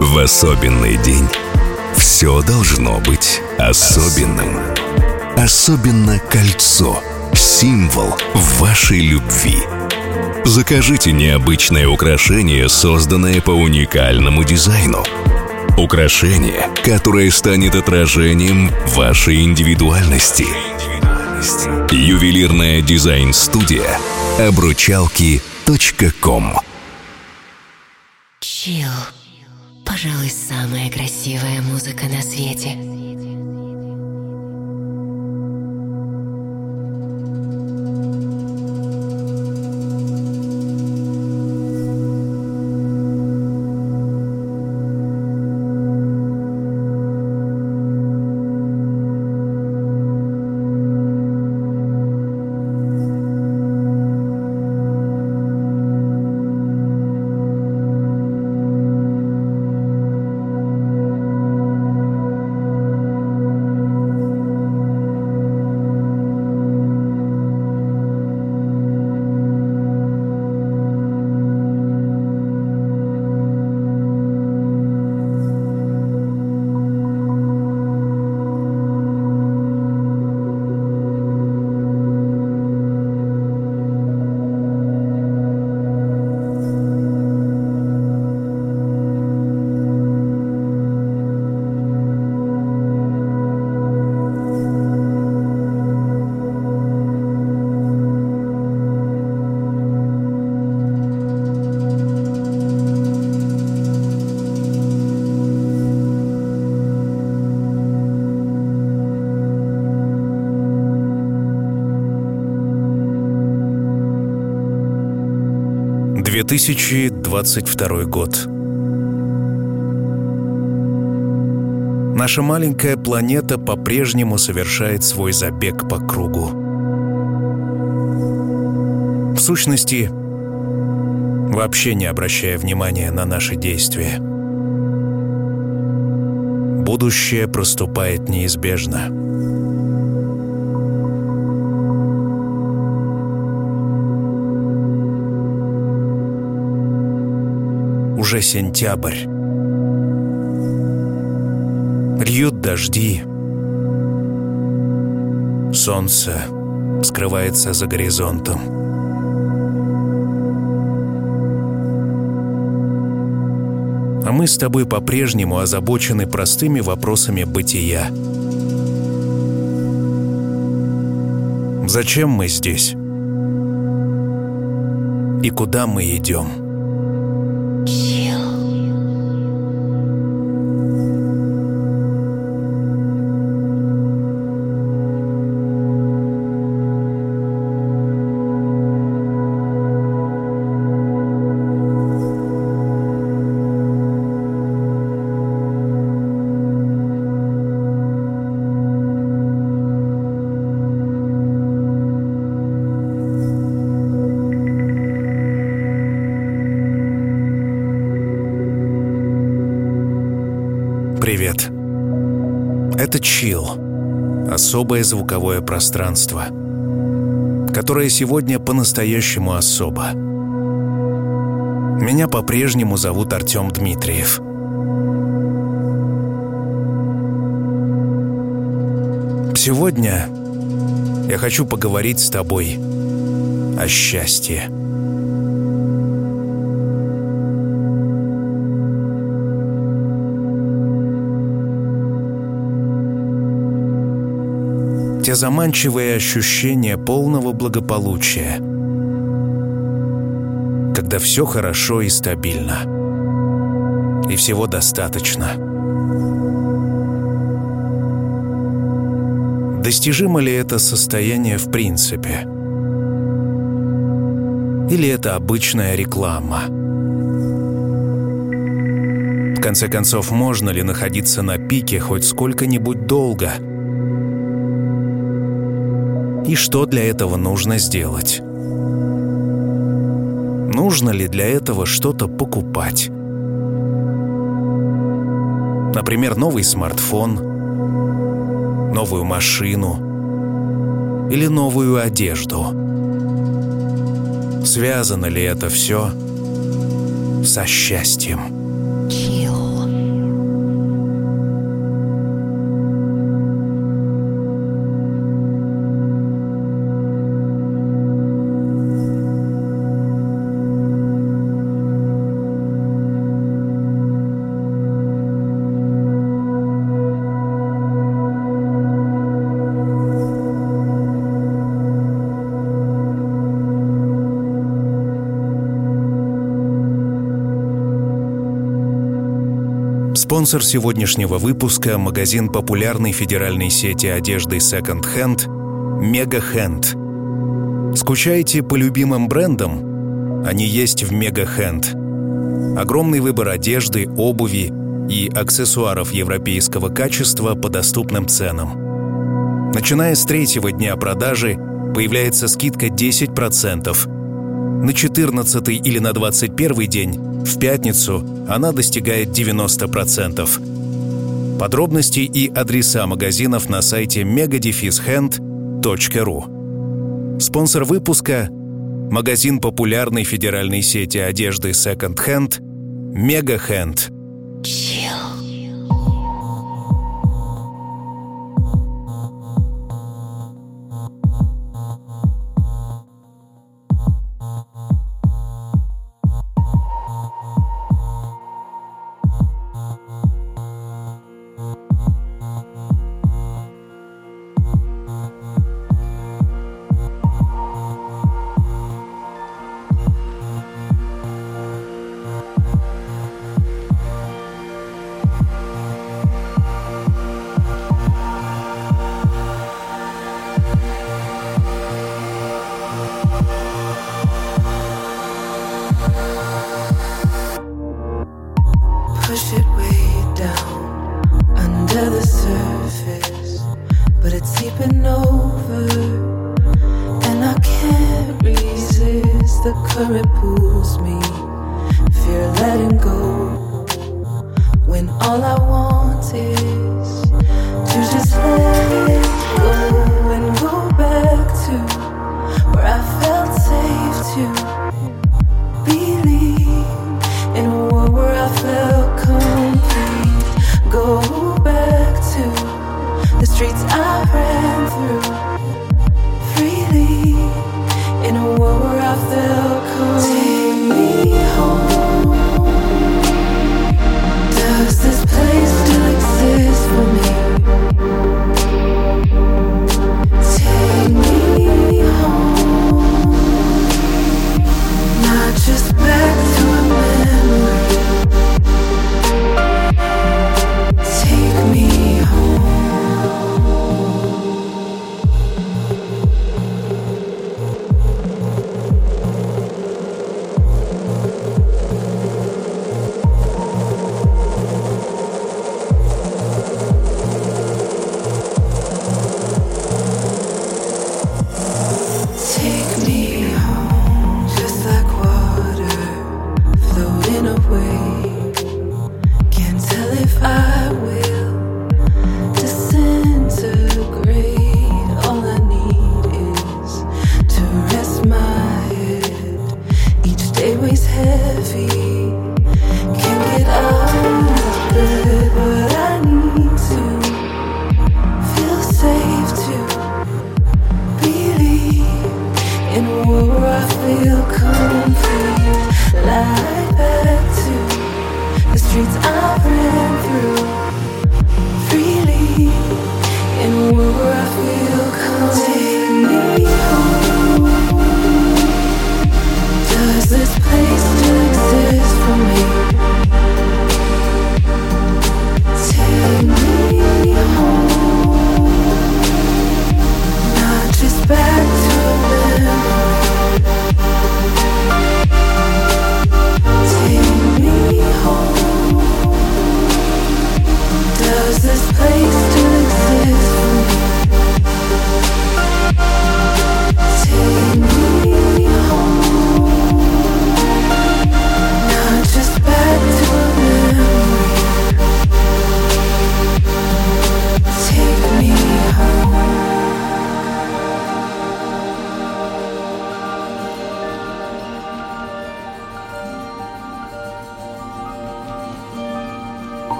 В особенный день все должно быть особенным. Особенно кольцо – символ вашей любви. Закажите необычное украшение, созданное по уникальному дизайну. Украшение, которое станет отражением вашей индивидуальности. Ювелирная дизайн-студия обручалки.ком Чил. Пожалуй, самая красивая музыка на свете. 2022 год. Наша маленькая планета по-прежнему совершает свой забег по кругу. В сущности, вообще не обращая внимания на наши действия. Будущее проступает неизбежно. Уже сентябрь. Льют дожди. Солнце скрывается за горизонтом. А мы с тобой по-прежнему озабочены простыми вопросами бытия. Зачем мы здесь? И куда мы идем? Чил. Особое звуковое пространство, которое сегодня по-настоящему особо. Меня по-прежнему зовут Артем Дмитриев. Сегодня я хочу поговорить с тобой о счастье. Те заманчивые ощущения полного благополучия, когда все хорошо и стабильно, и всего достаточно. Достижимо ли это состояние в принципе? Или это обычная реклама? В конце концов, можно ли находиться на пике хоть сколько-нибудь долго – и что для этого нужно сделать. Нужно ли для этого что-то покупать? Например, новый смартфон, новую машину или новую одежду. Связано ли это все со счастьем? Спонсор сегодняшнего выпуска – магазин популярной федеральной сети одежды Second Hand Mega Hand. Скучаете по любимым брендам? Они есть в Mega Hand. Огромный выбор одежды, обуви и аксессуаров европейского качества по доступным ценам. Начиная с третьего дня продажи появляется скидка 10%. На 14 или на 21 день в пятницу она достигает 90%. Подробности и адреса магазинов на сайте megadefishand.ru Спонсор выпуска – магазин популярной федеральной сети одежды Second Hand Mega streets I ran through freely in a world where I felt cold.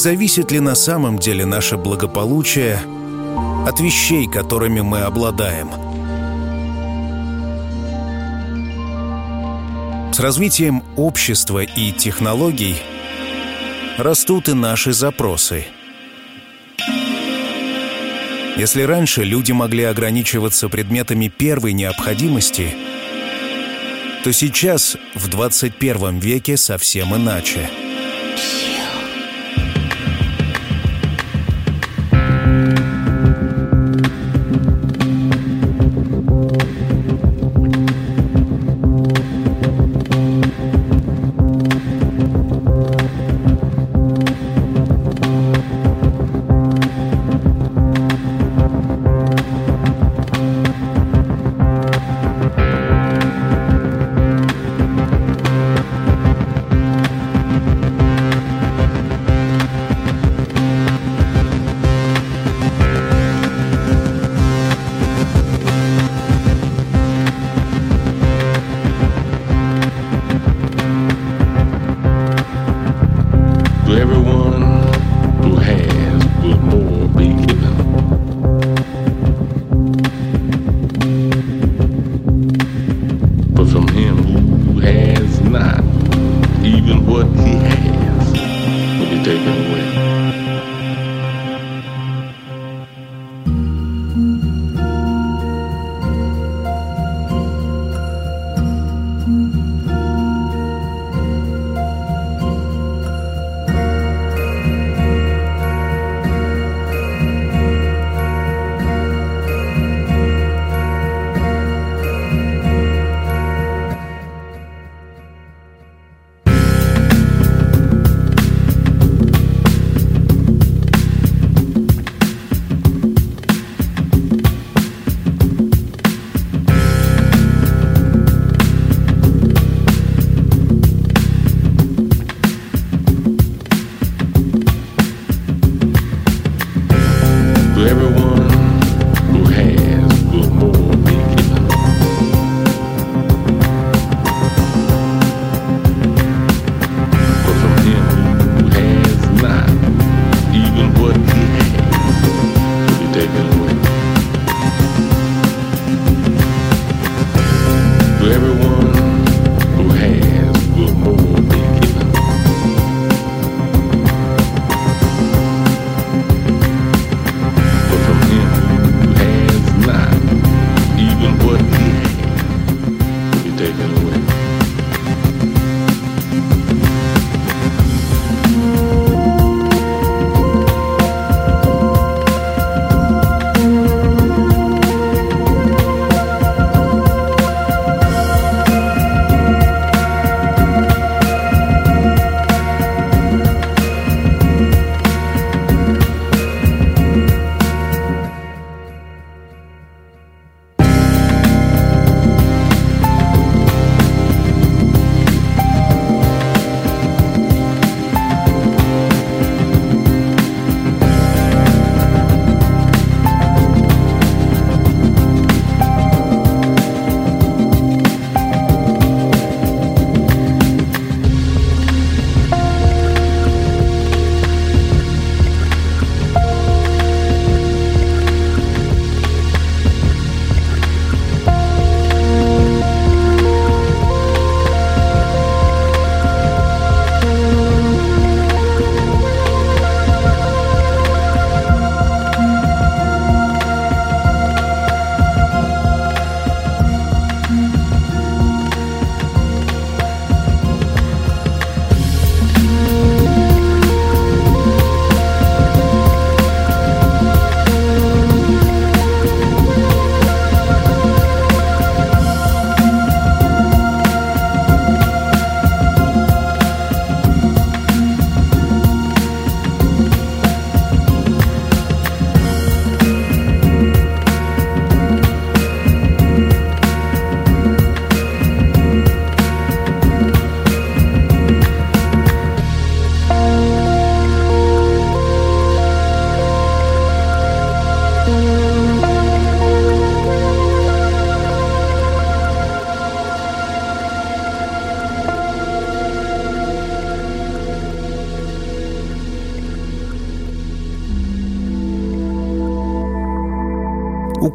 Зависит ли на самом деле наше благополучие от вещей, которыми мы обладаем? С развитием общества и технологий растут и наши запросы – если раньше люди могли ограничиваться предметами первой необходимости, то сейчас, в 21 веке, совсем иначе –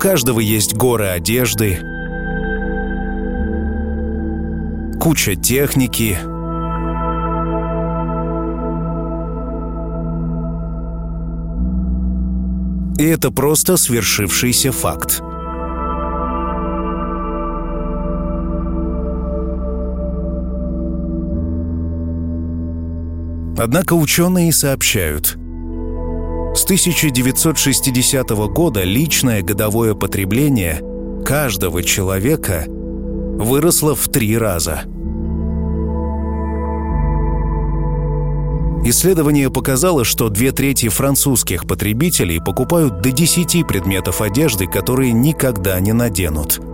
каждого есть горы одежды, куча техники. И это просто свершившийся факт. Однако ученые сообщают, 1960 года личное годовое потребление каждого человека выросло в три раза. Исследование показало, что две трети французских потребителей покупают до 10 предметов одежды, которые никогда не наденут –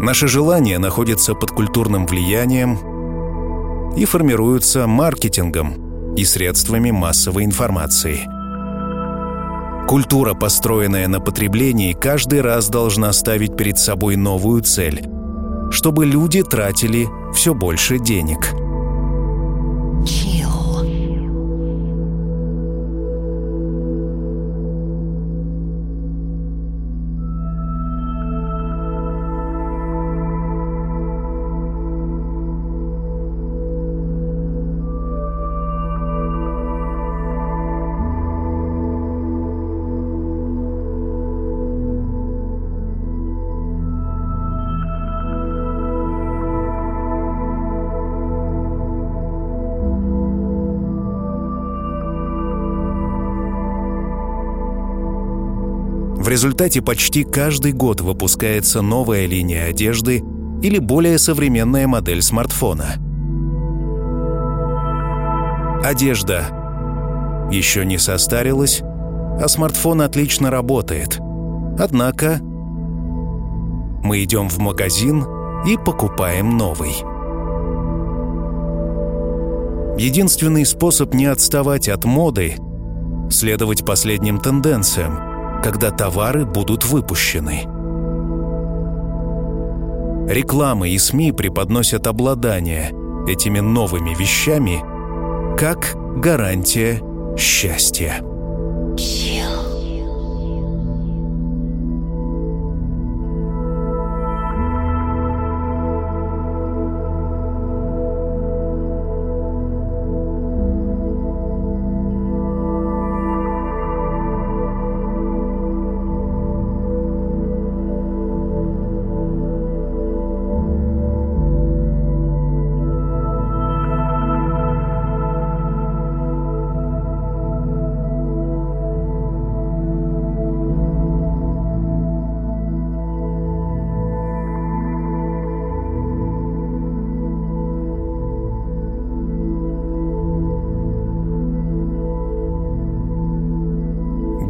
Наши желания находятся под культурным влиянием и формируются маркетингом и средствами массовой информации. Культура, построенная на потреблении, каждый раз должна ставить перед собой новую цель, чтобы люди тратили все больше денег – результате почти каждый год выпускается новая линия одежды или более современная модель смартфона. Одежда еще не состарилась, а смартфон отлично работает. Однако мы идем в магазин и покупаем новый. Единственный способ не отставать от моды — следовать последним тенденциям — когда товары будут выпущены. Реклама и СМИ преподносят обладание этими новыми вещами как гарантия счастья.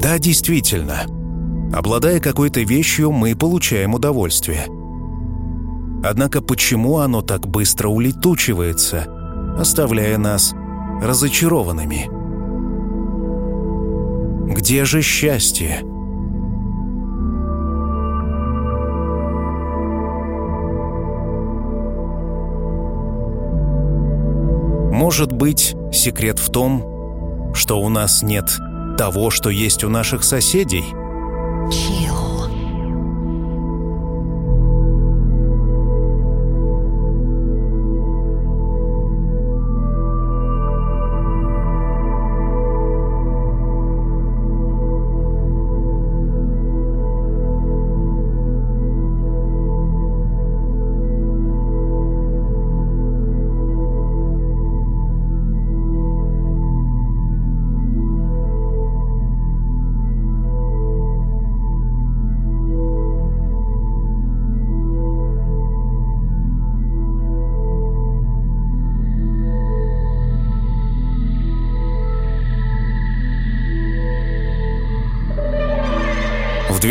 Да, действительно. Обладая какой-то вещью, мы получаем удовольствие. Однако почему оно так быстро улетучивается, оставляя нас разочарованными? Где же счастье? Может быть, секрет в том, что у нас нет того, что есть у наших соседей?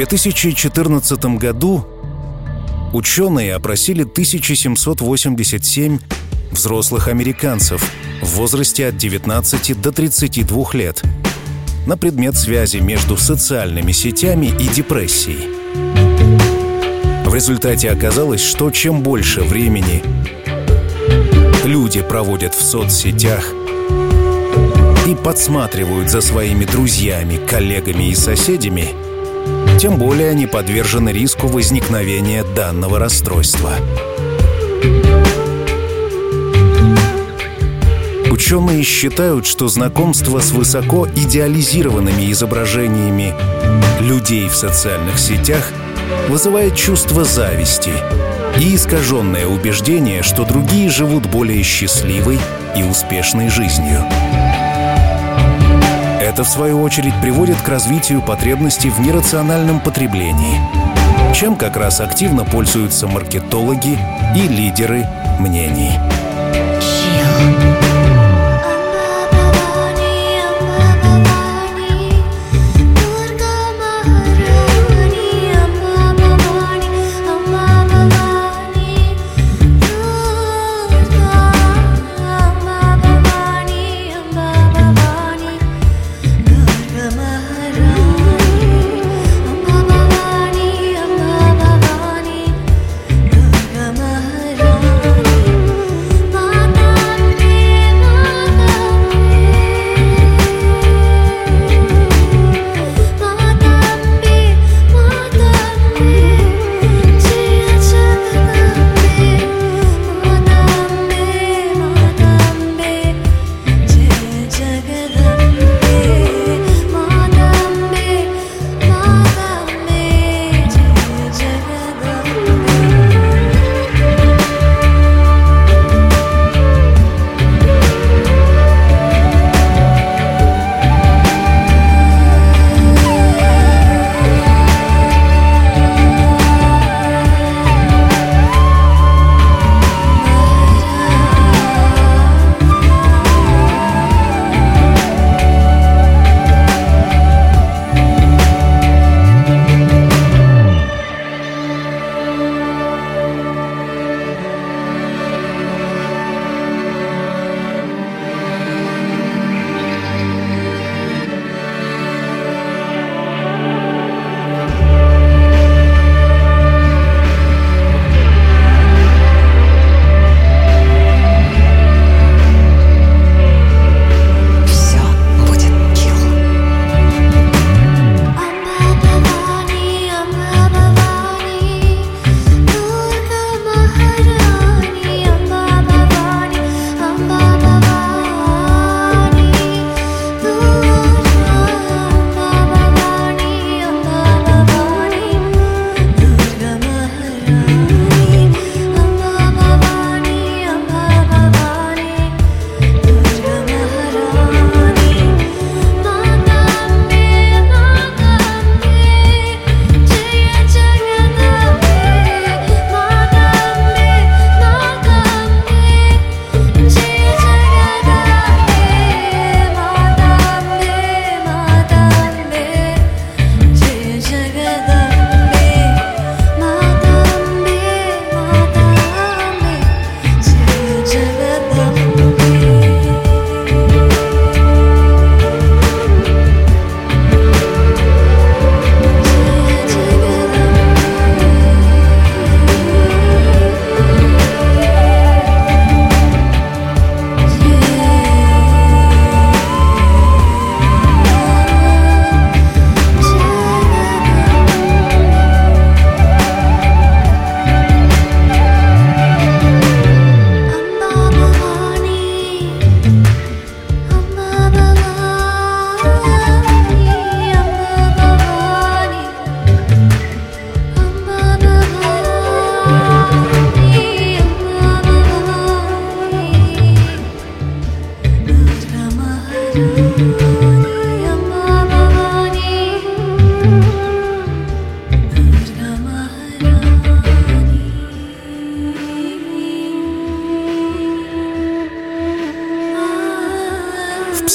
2014 году ученые опросили 1787 взрослых американцев в возрасте от 19 до 32 лет на предмет связи между социальными сетями и депрессией. В результате оказалось, что чем больше времени люди проводят в соцсетях и подсматривают за своими друзьями, коллегами и соседями, тем более они подвержены риску возникновения данного расстройства. Ученые считают, что знакомство с высоко идеализированными изображениями людей в социальных сетях вызывает чувство зависти и искаженное убеждение, что другие живут более счастливой и успешной жизнью. Это, в свою очередь, приводит к развитию потребностей в нерациональном потреблении, чем как раз активно пользуются маркетологи и лидеры мнений.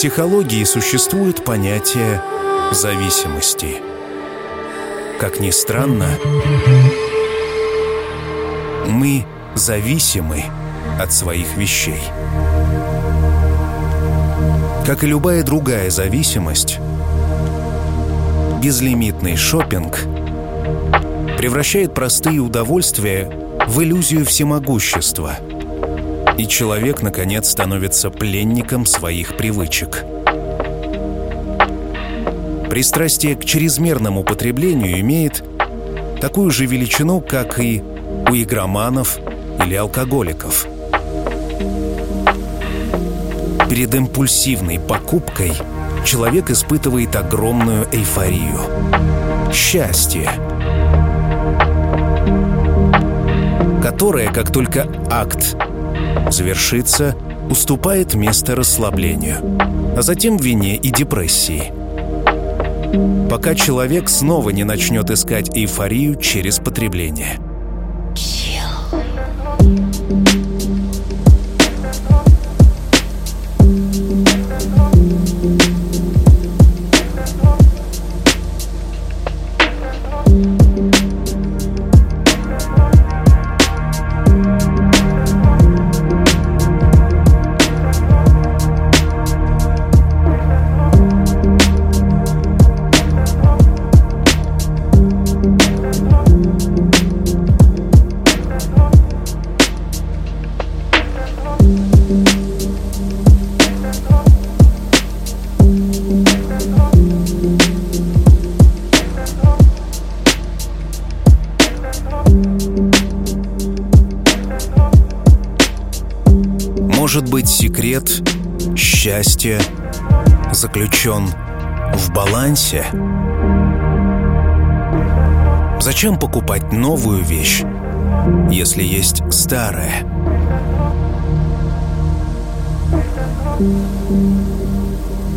Психологии существует понятие зависимости. Как ни странно, мы зависимы от своих вещей. Как и любая другая зависимость, безлимитный шопинг превращает простые удовольствия в иллюзию всемогущества – и человек, наконец, становится пленником своих привычек. Пристрастие к чрезмерному потреблению имеет такую же величину, как и у игроманов или алкоголиков. Перед импульсивной покупкой человек испытывает огромную эйфорию. Счастье. Которое, как только акт завершится, уступает место расслаблению, а затем вине и депрессии – пока человек снова не начнет искать эйфорию через потребление. Быть, секрет счастья заключен в балансе? Зачем покупать новую вещь, если есть старая?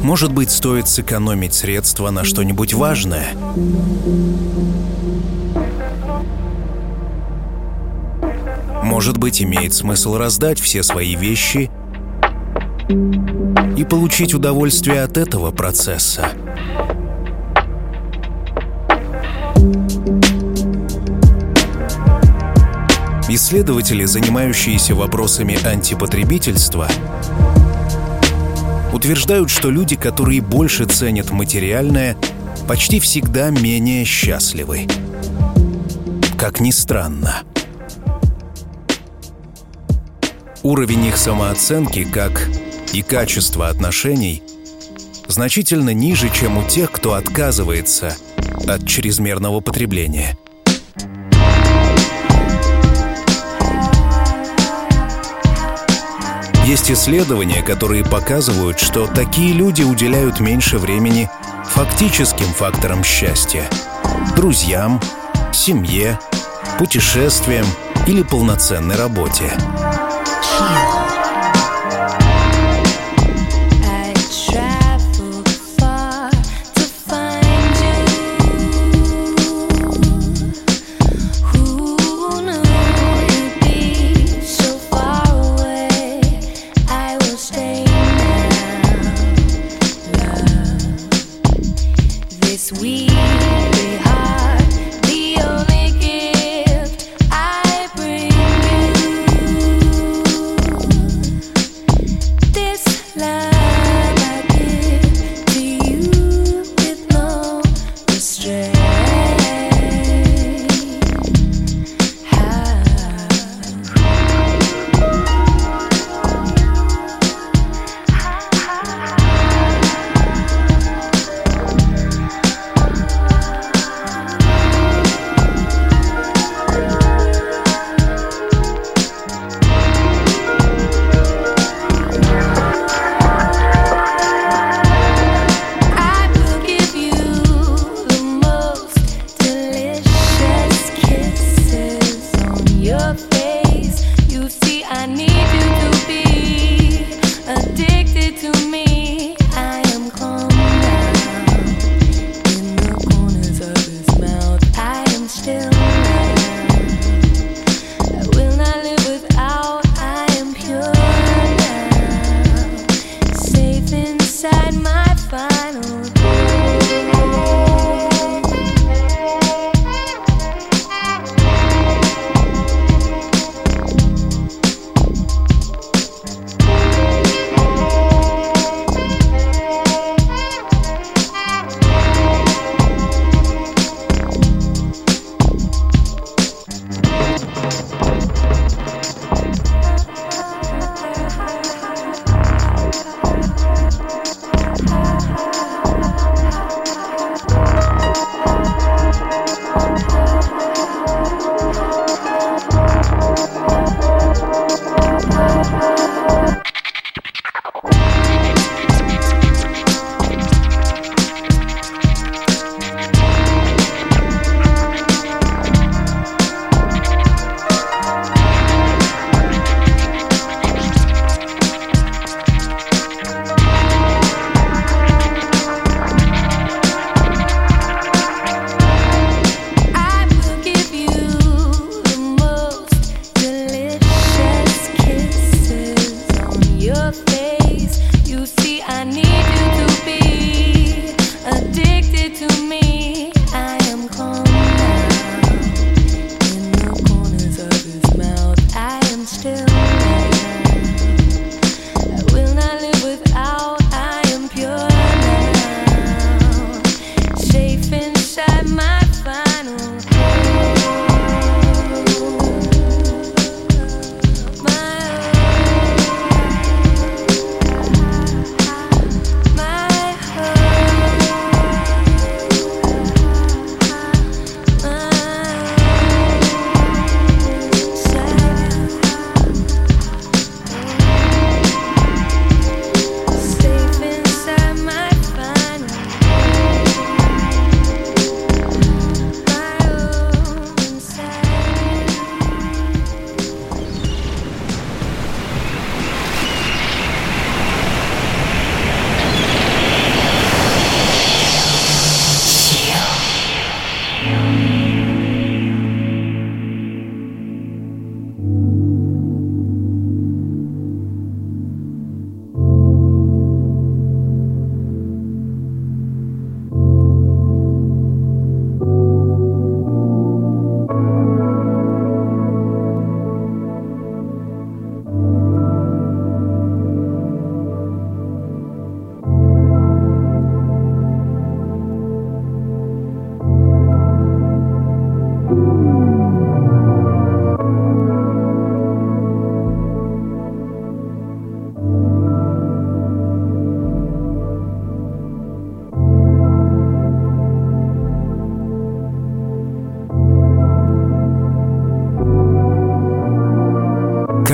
Может быть, стоит сэкономить средства на что-нибудь важное? Может быть, имеет смысл раздать все свои вещи получить удовольствие от этого процесса. Исследователи, занимающиеся вопросами антипотребительства, утверждают, что люди, которые больше ценят материальное, почти всегда менее счастливы. Как ни странно. Уровень их самооценки, как и качество отношений, значительно ниже, чем у тех, кто отказывается от чрезмерного потребления. Есть исследования, которые показывают, что такие люди уделяют меньше времени фактическим факторам счастья – друзьям, семье, путешествиям или полноценной работе.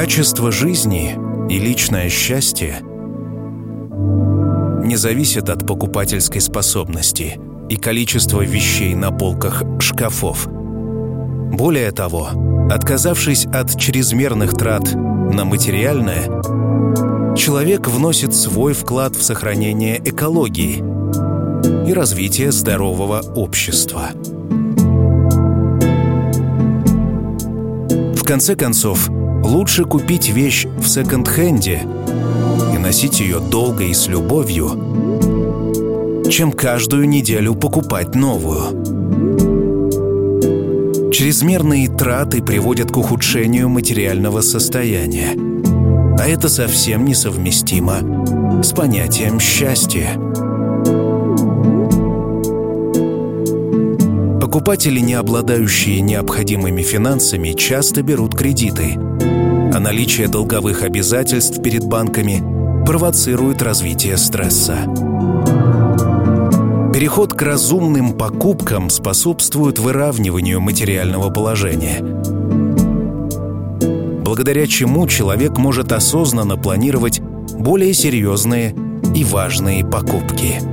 Качество жизни и личное счастье не зависят от покупательской способности и количества вещей на полках шкафов. Более того, отказавшись от чрезмерных трат на материальное, человек вносит свой вклад в сохранение экологии и развитие здорового общества. В конце концов, лучше купить вещь в секонд-хенде и носить ее долго и с любовью, чем каждую неделю покупать новую. Чрезмерные траты приводят к ухудшению материального состояния. А это совсем несовместимо с понятием счастья. Покупатели, не обладающие необходимыми финансами, часто берут кредиты, а наличие долговых обязательств перед банками провоцирует развитие стресса. Переход к разумным покупкам способствует выравниванию материального положения, благодаря чему человек может осознанно планировать более серьезные и важные покупки.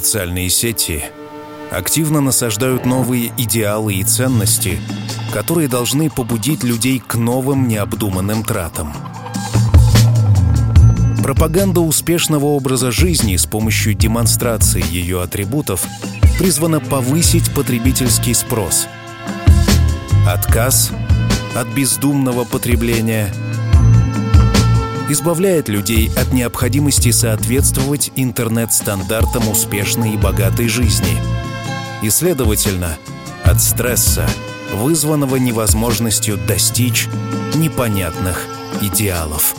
Социальные сети активно насаждают новые идеалы и ценности, которые должны побудить людей к новым необдуманным тратам. Пропаганда успешного образа жизни с помощью демонстрации ее атрибутов призвана повысить потребительский спрос. Отказ от бездумного потребления избавляет людей от необходимости соответствовать интернет-стандартам успешной и богатой жизни и, следовательно, от стресса, вызванного невозможностью достичь непонятных идеалов.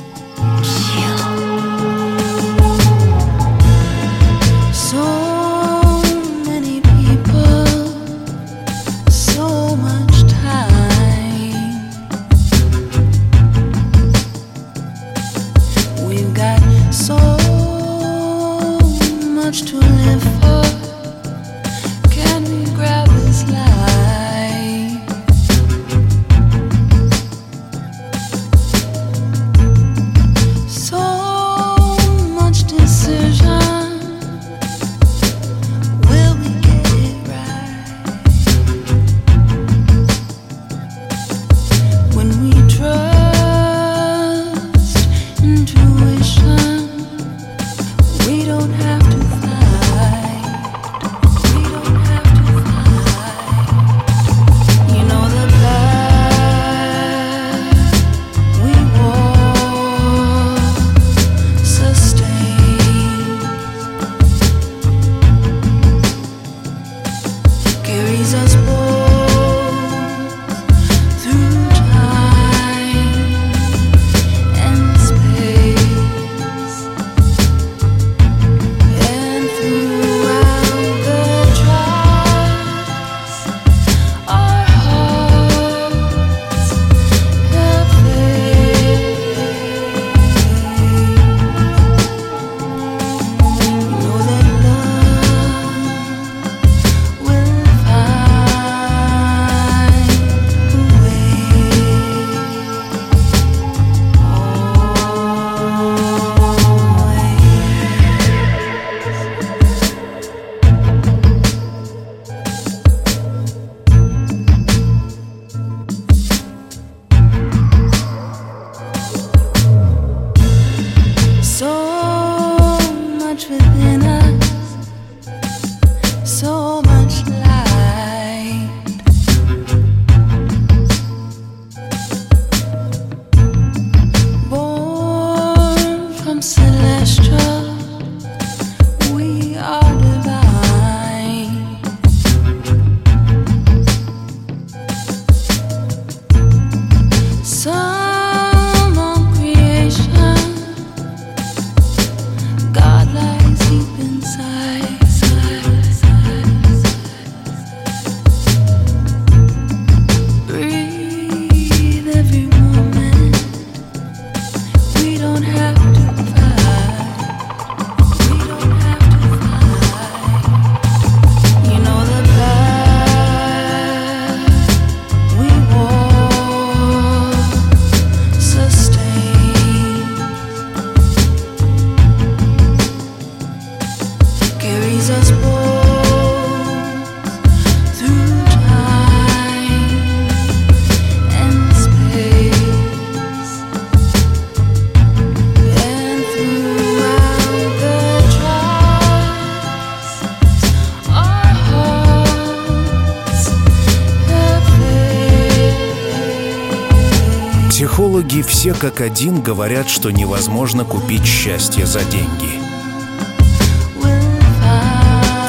Как один говорят, что невозможно купить счастье за деньги.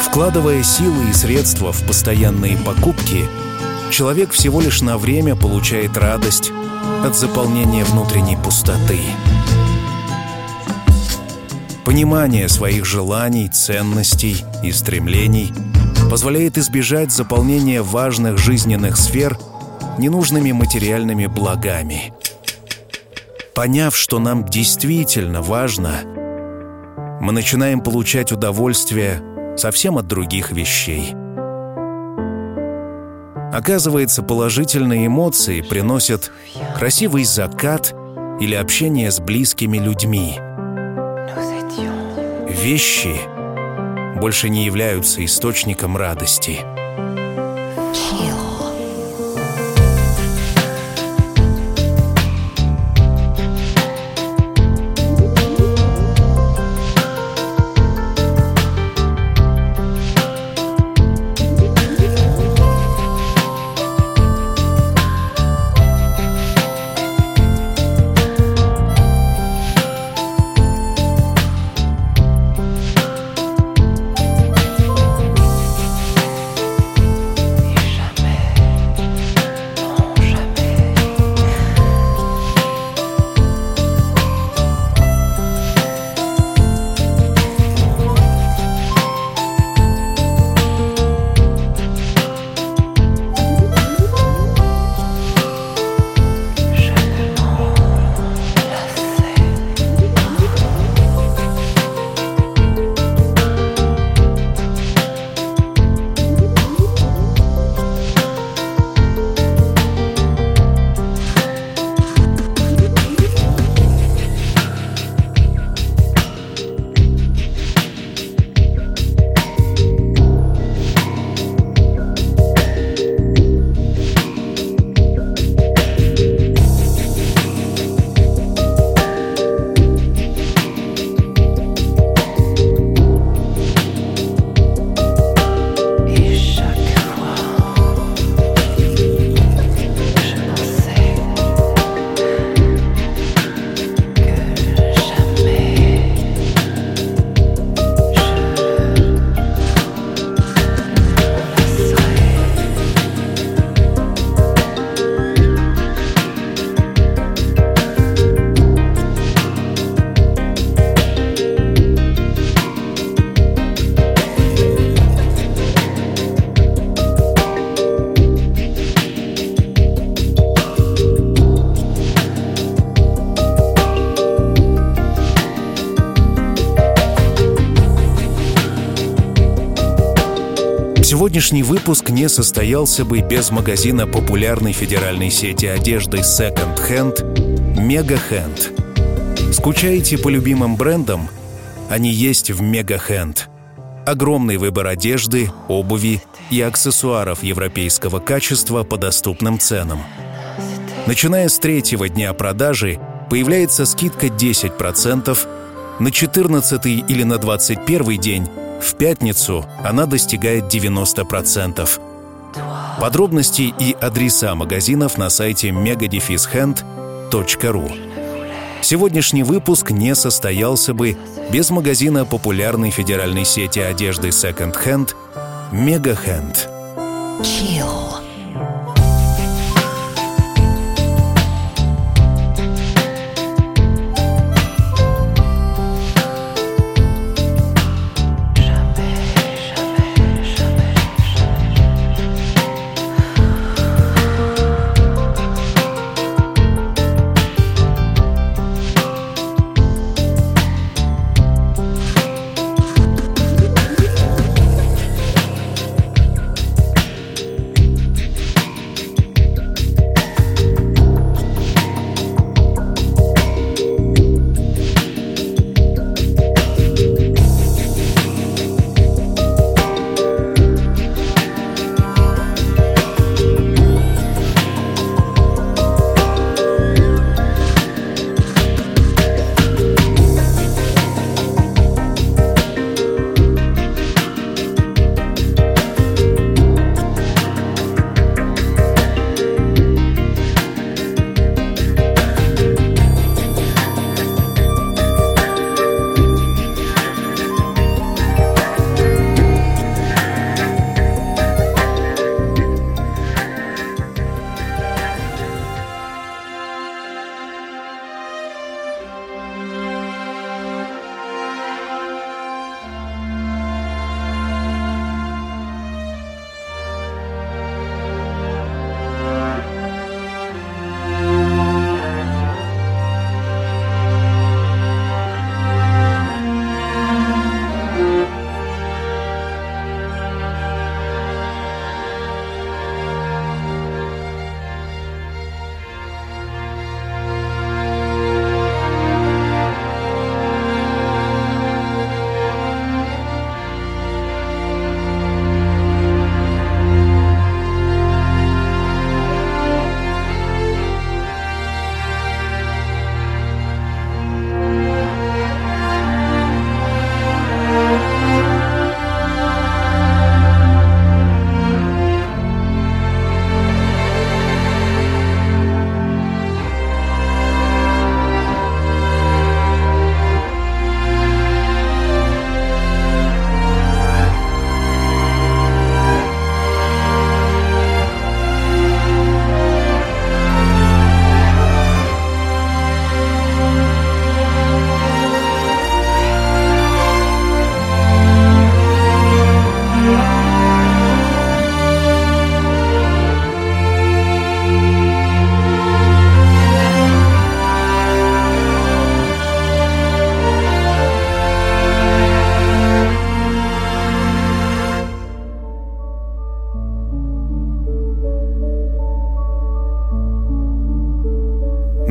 Вкладывая силы и средства в постоянные покупки, человек всего лишь на время получает радость от заполнения внутренней пустоты. Понимание своих желаний, ценностей и стремлений позволяет избежать заполнения важных жизненных сфер ненужными материальными благами – Поняв, что нам действительно важно, мы начинаем получать удовольствие совсем от других вещей. Оказывается, положительные эмоции приносят красивый закат или общение с близкими людьми. Вещи больше не являются источником радости. Сегодняшний выпуск не состоялся бы без магазина популярной федеральной сети одежды Second Hand Mega Hand. Скучаете по любимым брендам? Они есть в Mega Hand. Огромный выбор одежды, обуви и аксессуаров европейского качества по доступным ценам. Начиная с третьего дня продажи появляется скидка 10%, на 14 или на 21 день в пятницу она достигает 90%. Подробности и адреса магазинов на сайте megadefishand.ru Сегодняшний выпуск не состоялся бы без магазина популярной федеральной сети одежды Second Hand Hand. Chill.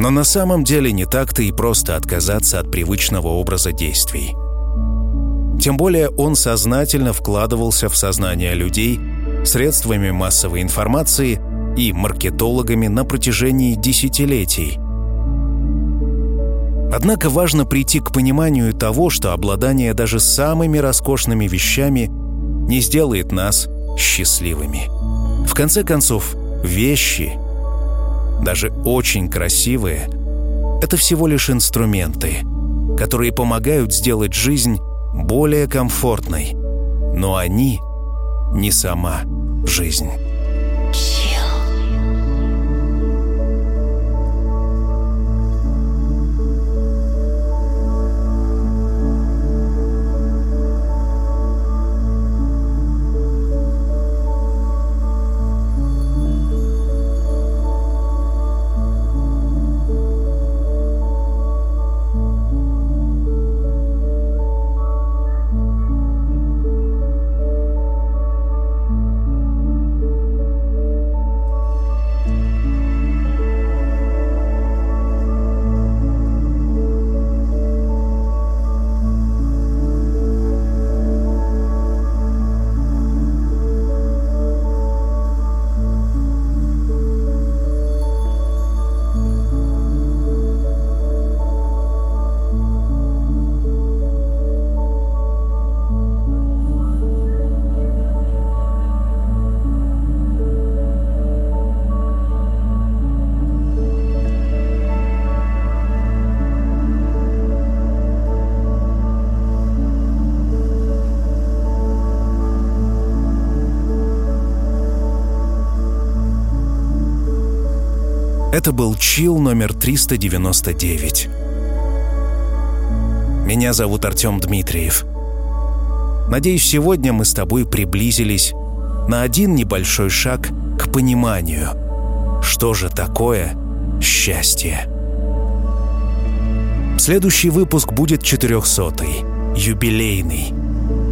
Но на самом деле не так-то и просто отказаться от привычного образа действий. Тем более он сознательно вкладывался в сознание людей средствами массовой информации и маркетологами на протяжении десятилетий. Однако важно прийти к пониманию того, что обладание даже самыми роскошными вещами не сделает нас счастливыми. В конце концов, вещи, даже очень красивые, это всего лишь инструменты, которые помогают сделать жизнь более комфортной, но они не сама жизнь. Это был Чил номер 399. Меня зовут Артем Дмитриев. Надеюсь, сегодня мы с тобой приблизились на один небольшой шаг к пониманию, что же такое счастье. Следующий выпуск будет 400-й, юбилейный.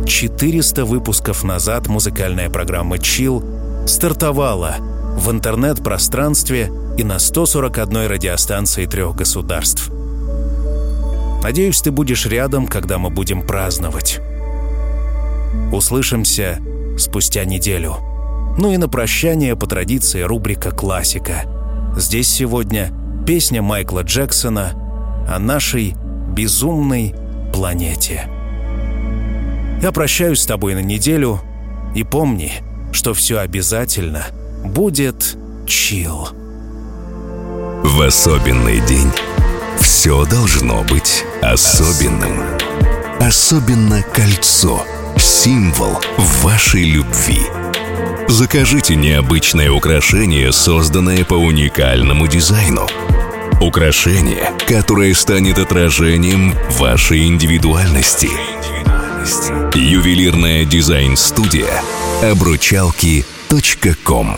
400 выпусков назад музыкальная программа «Чил» стартовала в интернет-пространстве – и на 141 радиостанции трех государств. Надеюсь, ты будешь рядом, когда мы будем праздновать. Услышимся спустя неделю. Ну и на прощание по традиции рубрика «Классика». Здесь сегодня песня Майкла Джексона о нашей безумной планете. Я прощаюсь с тобой на неделю и помни, что все обязательно будет чил. В особенный день все должно быть особенным. Особенно кольцо – символ вашей любви. Закажите необычное украшение, созданное по уникальному дизайну. Украшение, которое станет отражением вашей индивидуальности. Ювелирная дизайн-студия обручалки.ком